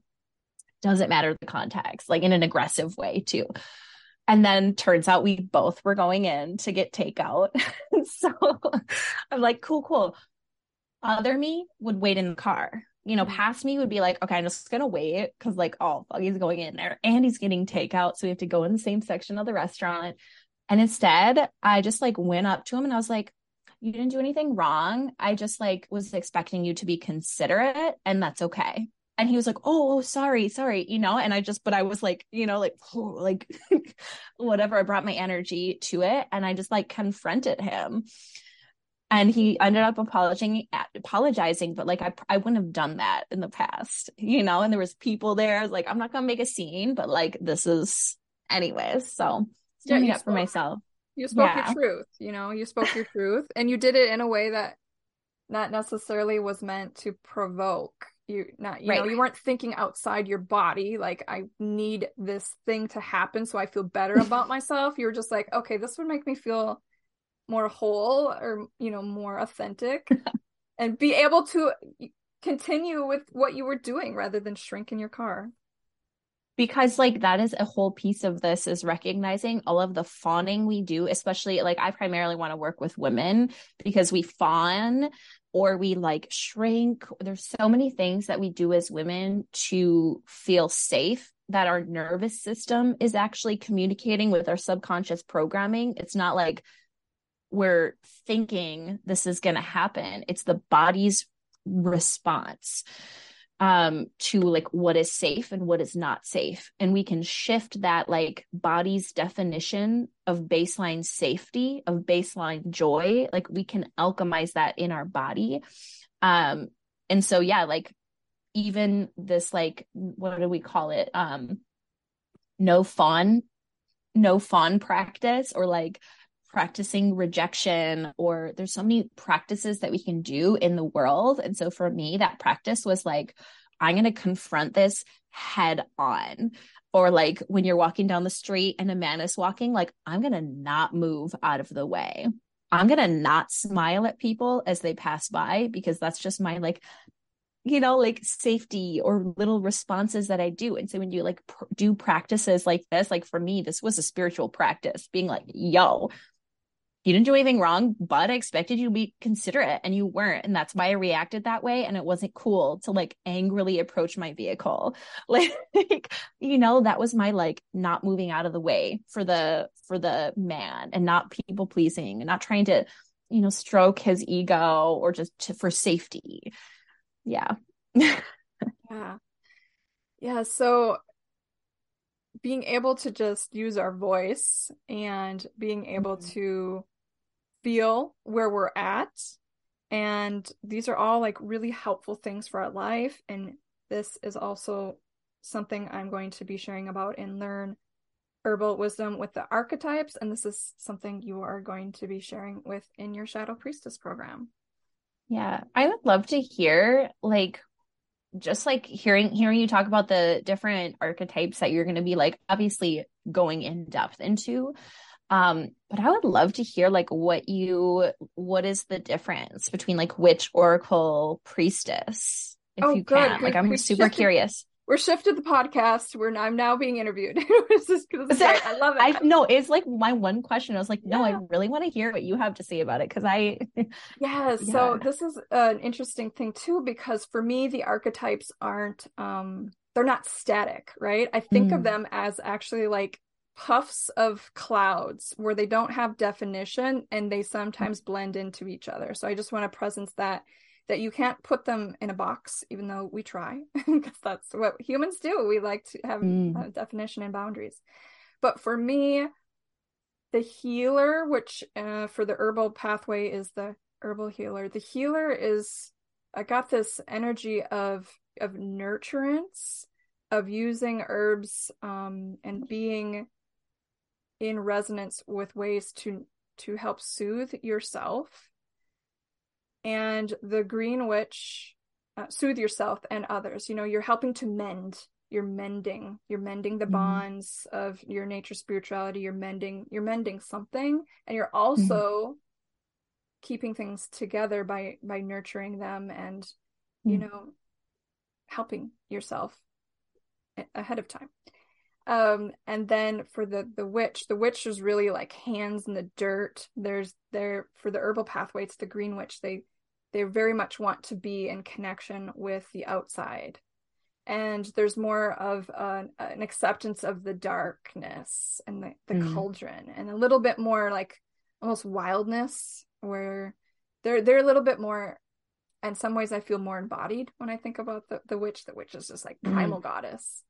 Doesn't matter the context, like in an aggressive way, too. And then turns out we both were going in to get takeout. so I'm like, cool, cool. Other me would wait in the car. You know, mm-hmm. past me would be like, okay, I'm just gonna wait because like, oh, he's going in there and he's getting takeout. So we have to go in the same section of the restaurant. And instead, I just like went up to him and I was like, you didn't do anything wrong. I just like was expecting you to be considerate and that's okay and he was like oh, oh sorry sorry you know? And i just but i was like you know like oh, like whatever i brought my energy to it and i just like confronted him. And he ended up apologizing apologizing but like I, I wouldn't have done that in the past you know? And there was people there was like i'm not gonna make a scene but like this is anyways so standing yeah, up for myself. you spoke yeah. your truth you know? You spoke your truth and you did it in a way that not necessarily was meant to provoke you not you right. know you weren't thinking outside your body like i need this thing to happen so i feel better about myself. You were just like okay this would make me feel more whole or you know more authentic. And be able to continue with what you were doing rather than shrink in your car. Because like that is a whole piece of this is recognizing all of the fawning we do especially like i primarily want to work with women because we fawn or we like shrink. There's so many things that we do as women to feel safe that our nervous system is actually communicating with our subconscious programming. It's not like we're thinking this is going to happen, it's the body's response um to like what is safe and what is not safe. And we can shift that like body's definition of baseline safety of baseline joy. Like we can alchemize that in our body. Um and so yeah like even this like what do we call it? Um no fawn no fawn practice or like practicing rejection or there's so many practices that we can do in the world. And so for me that practice was like i'm going to confront this head on. Or like when you're walking down the street and a man is walking like i'm going to not move out of the way. I'm going to not smile at people as they pass by because that's just my like you know like safety or little responses that i do. And so when you like pr- do practices like this like for me this was a spiritual practice being like yo you didn't do anything wrong, but I expected you to be considerate and you weren't. And that's why I reacted that way. And it wasn't cool to like angrily approach my vehicle. Like, you know, that was my like not moving out of the way for the for the man and not people pleasing and not trying to, you know, stroke his ego or just to, for safety. Yeah. yeah. Yeah. So being able to just use our voice and being able mm-hmm. to feel where we're at and these are all like really helpful things for our life and this is also something I'm going to be sharing about in Learn Herbal Wisdom with the Archetypes. And this is something you are going to be sharing with in your Shadow Priestess program. Yeah, I would love to hear like just like hearing hearing you talk about the different archetypes that you're going to be like obviously going in depth into um but i would love to hear like what you what is the difference between like witch oracle priestess if oh, you good, can good. like i'm super curious we're shifted the podcast. We're I'm now being interviewed. it's just, it's I love it. I know it's like my one question. I was like, no, yeah. I really want to hear what you have to say about it because I. yeah, yeah. So this is an interesting thing too because for me the archetypes aren't um they're not static, right? I think mm. of them as actually like puffs of clouds where they don't have definition and they sometimes blend into each other. So I just want to presence that that you can't put them in a box, even though we try, because that's what humans do. We like to have mm. definition and boundaries. But for me, the healer, which uh, for the herbal pathway is the herbal healer, the healer is, I got this energy of of nurturance, of using herbs um, and being in resonance with ways to to help soothe yourself and the green witch uh, soothe yourself and others you know you're helping to mend you're mending you're mending the mm-hmm. bonds of your nature spirituality you're mending you're mending something and you're also mm-hmm. keeping things together by by nurturing them and mm-hmm. you know helping yourself ahead of time um and then for the the witch the witch is really like hands in the dirt there's there for the herbal pathway it's the green witch they they very much want to be in connection with the outside and there's more of an acceptance of the darkness and the, the mm. cauldron and a little bit more like almost wildness where they're they're a little bit more in some ways i feel more embodied when i think about the, the witch the witch is just like mm. primal mm. goddess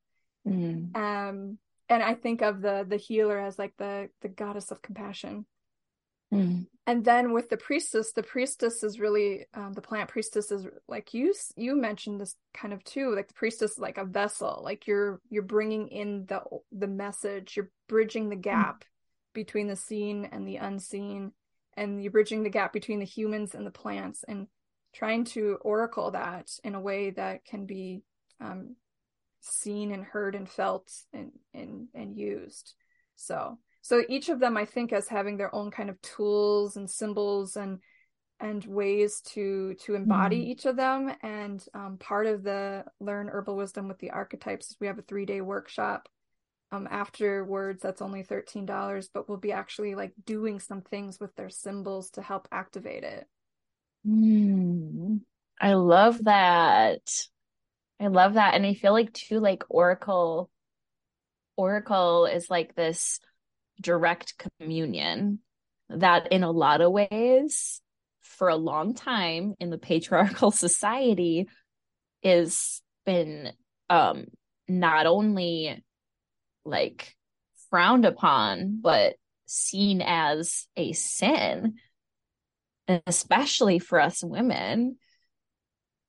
Mm. Um, and I think of the the healer as like the the goddess of compassion. Mm. And then with the priestess, the priestess is really um, the plant priestess is like you you mentioned this kind of too. Like the priestess is like a vessel, like you're you're bringing in the the message, you're bridging the mm. gap mm. between the seen and the unseen, and you're bridging the gap between the humans and the plants, and trying to oracle that in a way that can be um, seen and heard and felt and and and used so so each of them i think as having their own kind of tools and symbols and and ways to to embody mm. each of them and um, part of the learn herbal wisdom with the archetypes is we have a three day workshop um afterwards that's only $13 but we'll be actually like doing some things with their symbols to help activate it mm. i love that I love that. And I feel like too, like Oracle, Oracle is like this direct communion that in a lot of ways, for a long time in the patriarchal society, is been um not only like frowned upon, but seen as a sin, especially for us women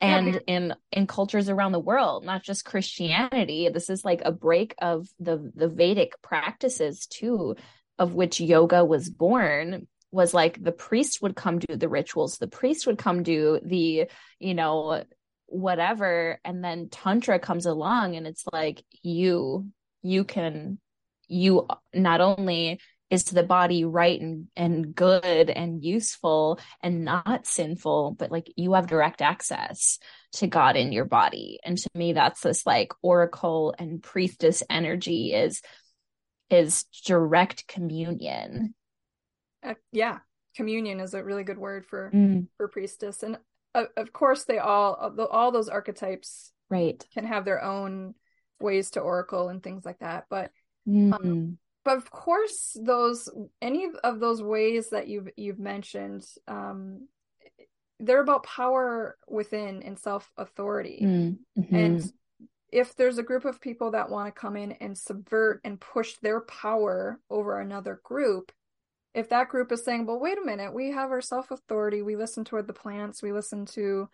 and yeah. in in cultures around the world not just christianity this is like a break of the the vedic practices too of which yoga was born was like the priest would come do the rituals the priest would come do the you know whatever and then tantra comes along and it's like you you can you not only is to the body right and, and good and useful and not sinful, but like you have direct access to God in your body. And to me, that's this like oracle and priestess energy is is direct communion. Uh, yeah, communion is a really good word for mm. for priestess, and uh, of course they all all those archetypes right can have their own ways to oracle and things like that. But mm. um, but of course those any of those ways that you've you've mentioned um they're about power within and self authority mm, mm-hmm. and if there's a group of people that want to come in and subvert and push their power over another group if that group is saying well wait a minute we have our self authority we listen to the plants we listen to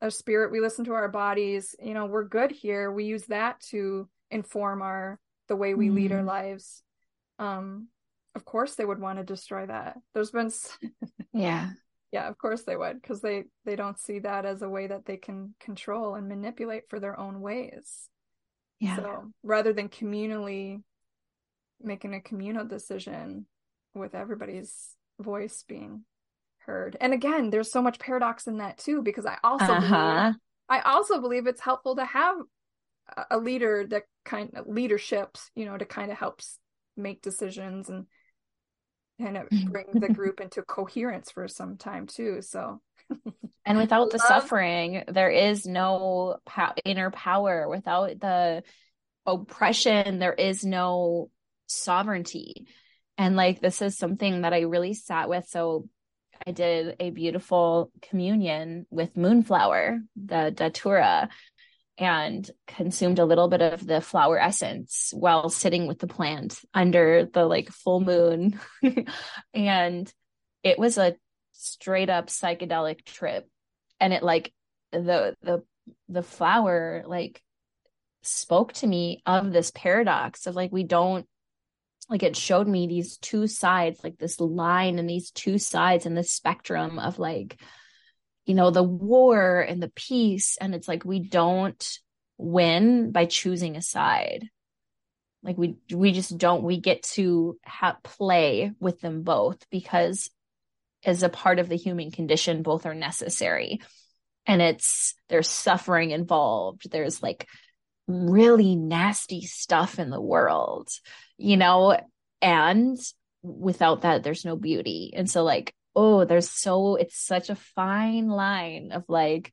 a spirit we listen to our bodies you know we're good here we use that to inform our the way we mm. lead our mm-hmm. lives um of course they would want to destroy that. There's been yeah. Yeah of course they would because they they don't see that as a way that they can control and manipulate for their own ways. Yeah. So rather than communally making a communal decision with everybody's voice being heard. And again there's so much paradox in that too because i also uh-huh. believe, i also believe it's helpful to have a leader that kind of leaderships you know to kind of helps make decisions and and it mm-hmm. brings the group into coherence for some time too so. And without the suffering there is no po- inner power. Without the oppression there is no sovereignty. And like this is something that i really sat with. So i did a beautiful communion with moonflower the datura and consumed a little bit of the flower essence while sitting with the plant under the like full moon. and it was a straight up psychedelic trip. And it like the the the flower like spoke to me of this paradox of like we don't like it showed me these two sides like this line and these two sides in the spectrum of like you know the war and the peace and it's like we don't win by choosing a side. Like we we just don't we get to ha- play with them both because as a part of the human condition both are necessary. And it's there's suffering involved. There's like really nasty stuff in the world you know? And without that there's no beauty. And so like oh, there's so, it's such a fine line of like,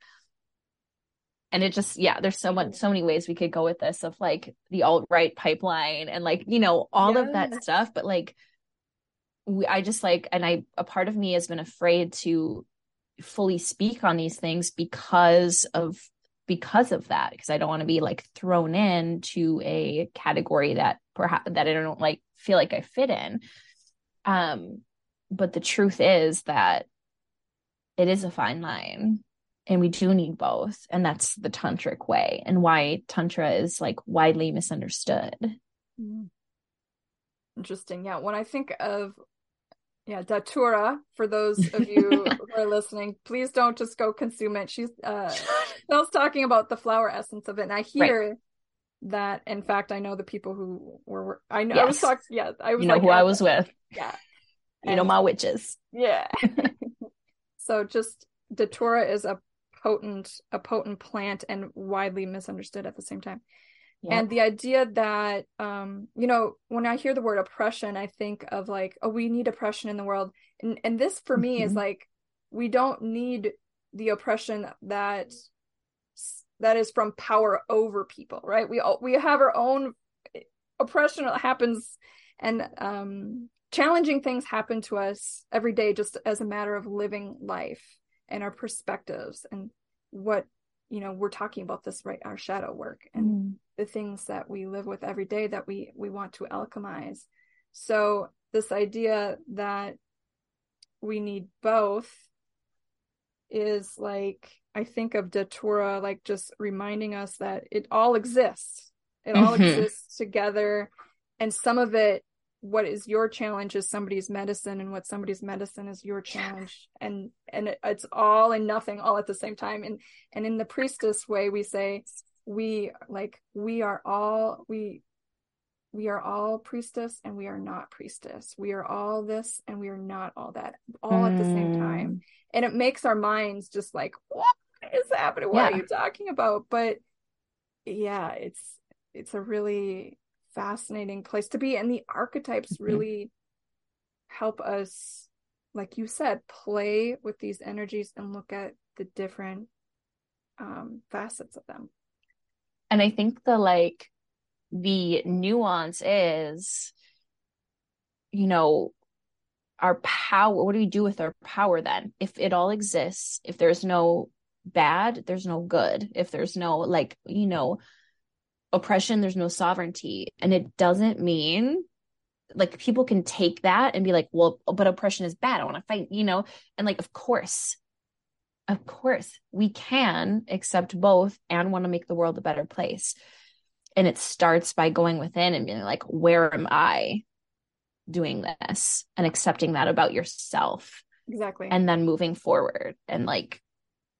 and it just, yeah, there's so much, so many ways we could go with this of like the alt right pipeline and like, you know, all of that stuff. But like, we, I just like, and I, a part of me has been afraid to fully speak on these things because of because of that because i don't want to be like thrown in to a category that perhaps that i don't like feel like i fit in um but the truth is that it is a fine line and we do need both and that's the tantric way and why tantra is like widely misunderstood mm-hmm. interesting yeah when i think of yeah datura for those of you who are listening please don't just go consume it she's uh Bill's talking about the flower essence of it and i hear right. that in fact i know the people who were i know yes. i was talking yeah i was you know like, who i was with yeah you know my witches. Yeah. So just datura is a potent a potent plant and widely misunderstood at the same time. Yep. and the idea that um you know when i hear the word oppression i think of like oh we need oppression in the world. And and this for me mm-hmm. is like we don't need the oppression that that is from power over people right? We all we have our own oppression that happens and um challenging things happen to us every day just as a matter of living life and our perspectives and what you know we're talking about this right our shadow work and mm. the things that we live with every day that we we want to alchemize so this idea that we need both is like i think of datura like just reminding us that it all exists it all mm-hmm. exists together and some of it what is your challenge is somebody's medicine and what somebody's medicine is your challenge and and it, it's all and nothing all at the same time and and in the priestess way we say we like we are all we we are all priestess and we are not priestess we are all this and we are not all that all mm. at the same time mm. and it makes our minds just like what is happening what yeah. are you talking about but yeah it's it's a really fascinating place to be and the archetypes mm-hmm. really help us like you said play with these energies and look at the different um facets of them. And i think the like the nuance is you know our power what do we do with our power then? If it all exists if there's no bad there's no good. If there's no like you know oppression, there's no sovereignty. And it doesn't mean like people can take that and be like, well, but oppression is bad. I want to fight, you know? And like, of course, of course we can accept both and want to make the world a better place and it starts by going within and being like where am i doing this and accepting that about yourself exactly and then moving forward and like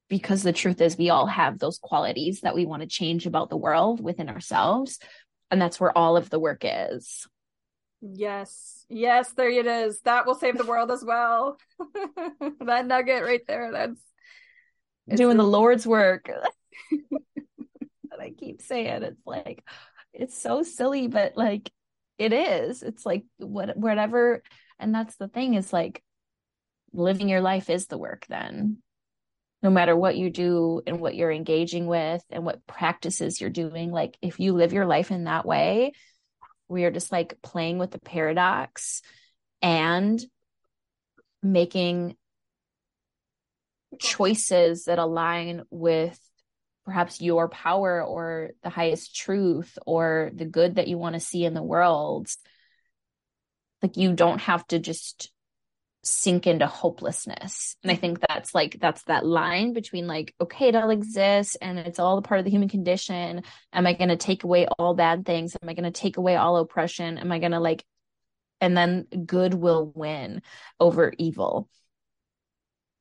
because the truth is we all have those qualities that we want to change about the world within ourselves and that's where all of the work is. Yes. Yes there it is. That will save the world as well. That nugget right there that's doing the lord's work. That i keep saying it's like it's so silly but like it is. It's like what whatever and that's the thing is like living your life is the work then no matter what you do and what you're engaging with and what practices you're doing like if you live your life in that way we are just like playing with the paradox and making choices that align with perhaps your power or the highest truth or the good that you want to see in the world. Like you don't have to just sink into hopelessness. And i mm-hmm. think that's like that's that line between like okay it all exists and it's all a part of the human condition. Am i going to take away all bad things? Am i going to take away all oppression? Am i going to like and then good will win over evil.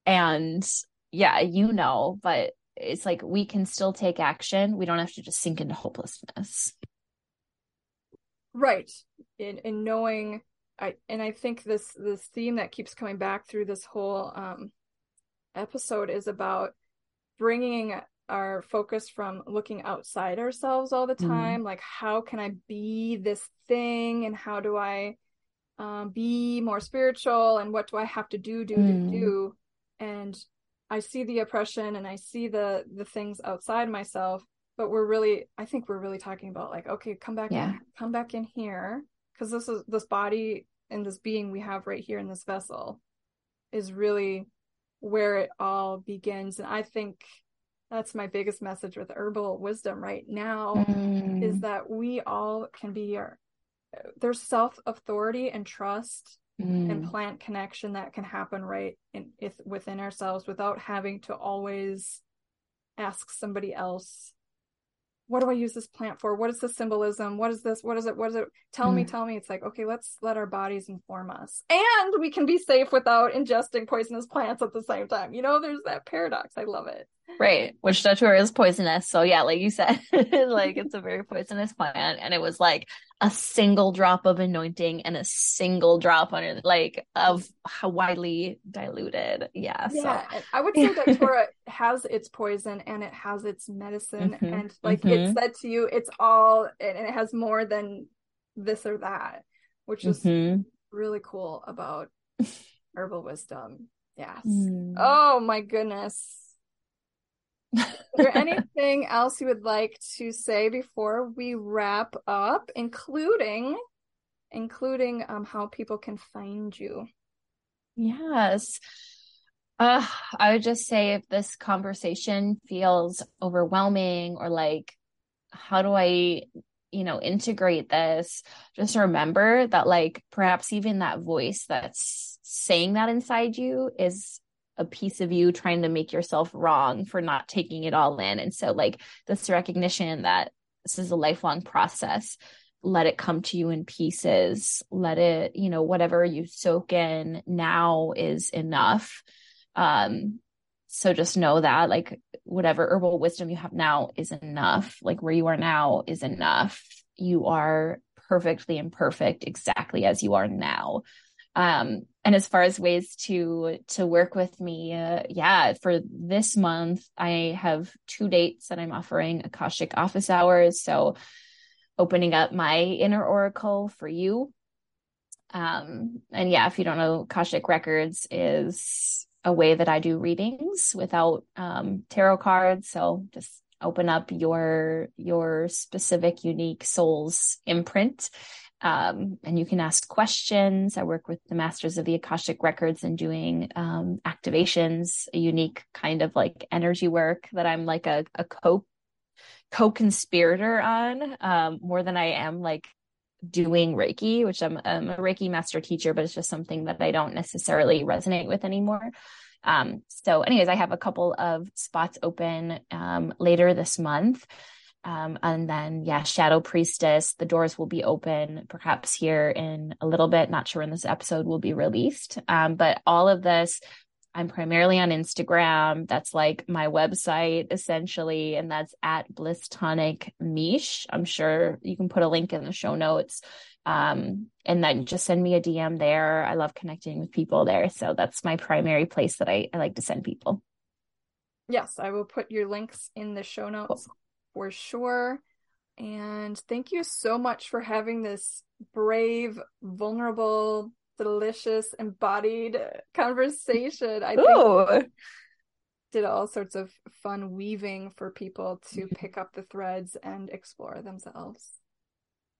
And yeah you know but it's like we can still take action. We don't have to just sink into hopelessness. Right. In in knowing i and i think this this theme that keeps coming back through this whole um episode is about bringing our focus from looking outside ourselves all the time mm. like how can i be this thing and how do i um, be more spiritual and what do i have to do do mm. do do and I see the oppression and I see the the things outside myself, but we're really I think we're really talking about like okay, come back yeah. in, come back in here because this is this body and this being we have right here in this vessel is really where it all begins and I think that's my biggest message with herbal wisdom right now mm. is that we all can be our there's self authority and trust mm. and plant connection that can happen right in if within ourselves without having to always ask somebody else what do I use this plant for? What is the symbolism? What is this? What is it? What is it? Tell mm. me, tell me. It's like, okay, let's let our bodies inform us. And we can be safe without ingesting poisonous plants at the same time. You know, there's that paradox. I love it. Right. Which datura is poisonous. So yeah, like you said, like it's a very poisonous plant. And it was like a single drop of anointing and a single drop under like of how widely diluted. Yeah. Yeah. So. I would say datura has its poison and it has its medicine. Mm-hmm. And like mm-hmm. it said to you, it's all and it has more than this or that, which is mm-hmm. really cool about herbal wisdom. Yes. Mm. Oh my goodness there anything else you would like to say before we wrap up, including including um, how people can find you? Yes. Uh, I would just say if this conversation feels overwhelming or like, how do I, you know, integrate this? Just remember that, like, perhaps even that voice that's saying that inside you is a piece of you trying to make yourself wrong for not taking it all in. And so, like, this recognition that this is a lifelong process, let it come to you in pieces. Let it, you know, whatever you soak in now is enough. Um, so just know that, like, whatever herbal wisdom you have now is enough. Like, where you are now is enough. You are perfectly imperfect exactly as you are now um and as far as ways to to work with me uh, yeah for this month i have two dates that i'm offering akashic office hours. So opening up my inner oracle for you. Um and yeah if you don't know akashic records is a way that i do readings without um tarot cards. So just open up your your specific unique soul's imprint um, and you can ask questions. I work with the Masters of the Akashic Records and doing um, activations, a unique kind of like energy work that I'm like a, a co co-conspirator on um, more than I am like doing Reiki, which I'm, I'm, a Reiki master teacher, but it's just something that I don't necessarily resonate with anymore. Um, so, anyways, I have a couple of spots open um, later this month. Um, and then, yeah, Shadow Priestess, the doors will be open perhaps here in a little bit. Not sure when this episode will be released. Um, but all of this, I'm primarily on Instagram. That's like my website essentially. And that's at Bliss Tonic Mish. I'm sure you can put a link in the show notes. Um, and then just send me a DM there. I love connecting with people there. So that's my primary place that I, I like to send people. Yes, I will put your links in the show notes. Cool for sure. And thank you so much for having this brave, vulnerable, delicious, embodied conversation. I think did all sorts of fun weaving for people to pick up the threads and explore themselves.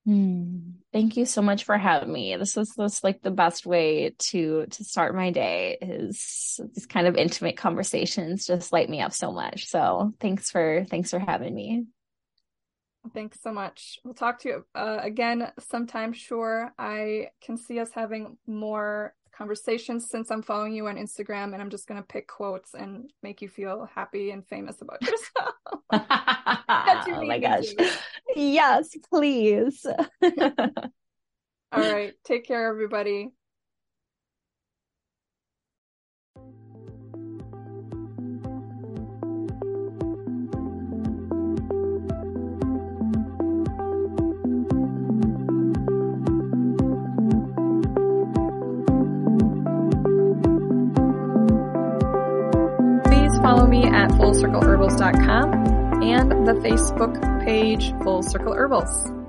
Mm, thank you so much for having me. This is this like the best way to to start my day is these kind of intimate conversations just light me up so much. So thanks for thanks for having me. Thanks so much. We'll talk to you uh, again sometime. Sure, I can see us having more conversations since I'm following you on Instagram, and I'm just going to pick quotes and make you feel happy and famous about yourself. you oh my gosh. Yes, please. All right. Take care, everybody. At fullcircleherbals.com and the Facebook page Full Circle Herbals.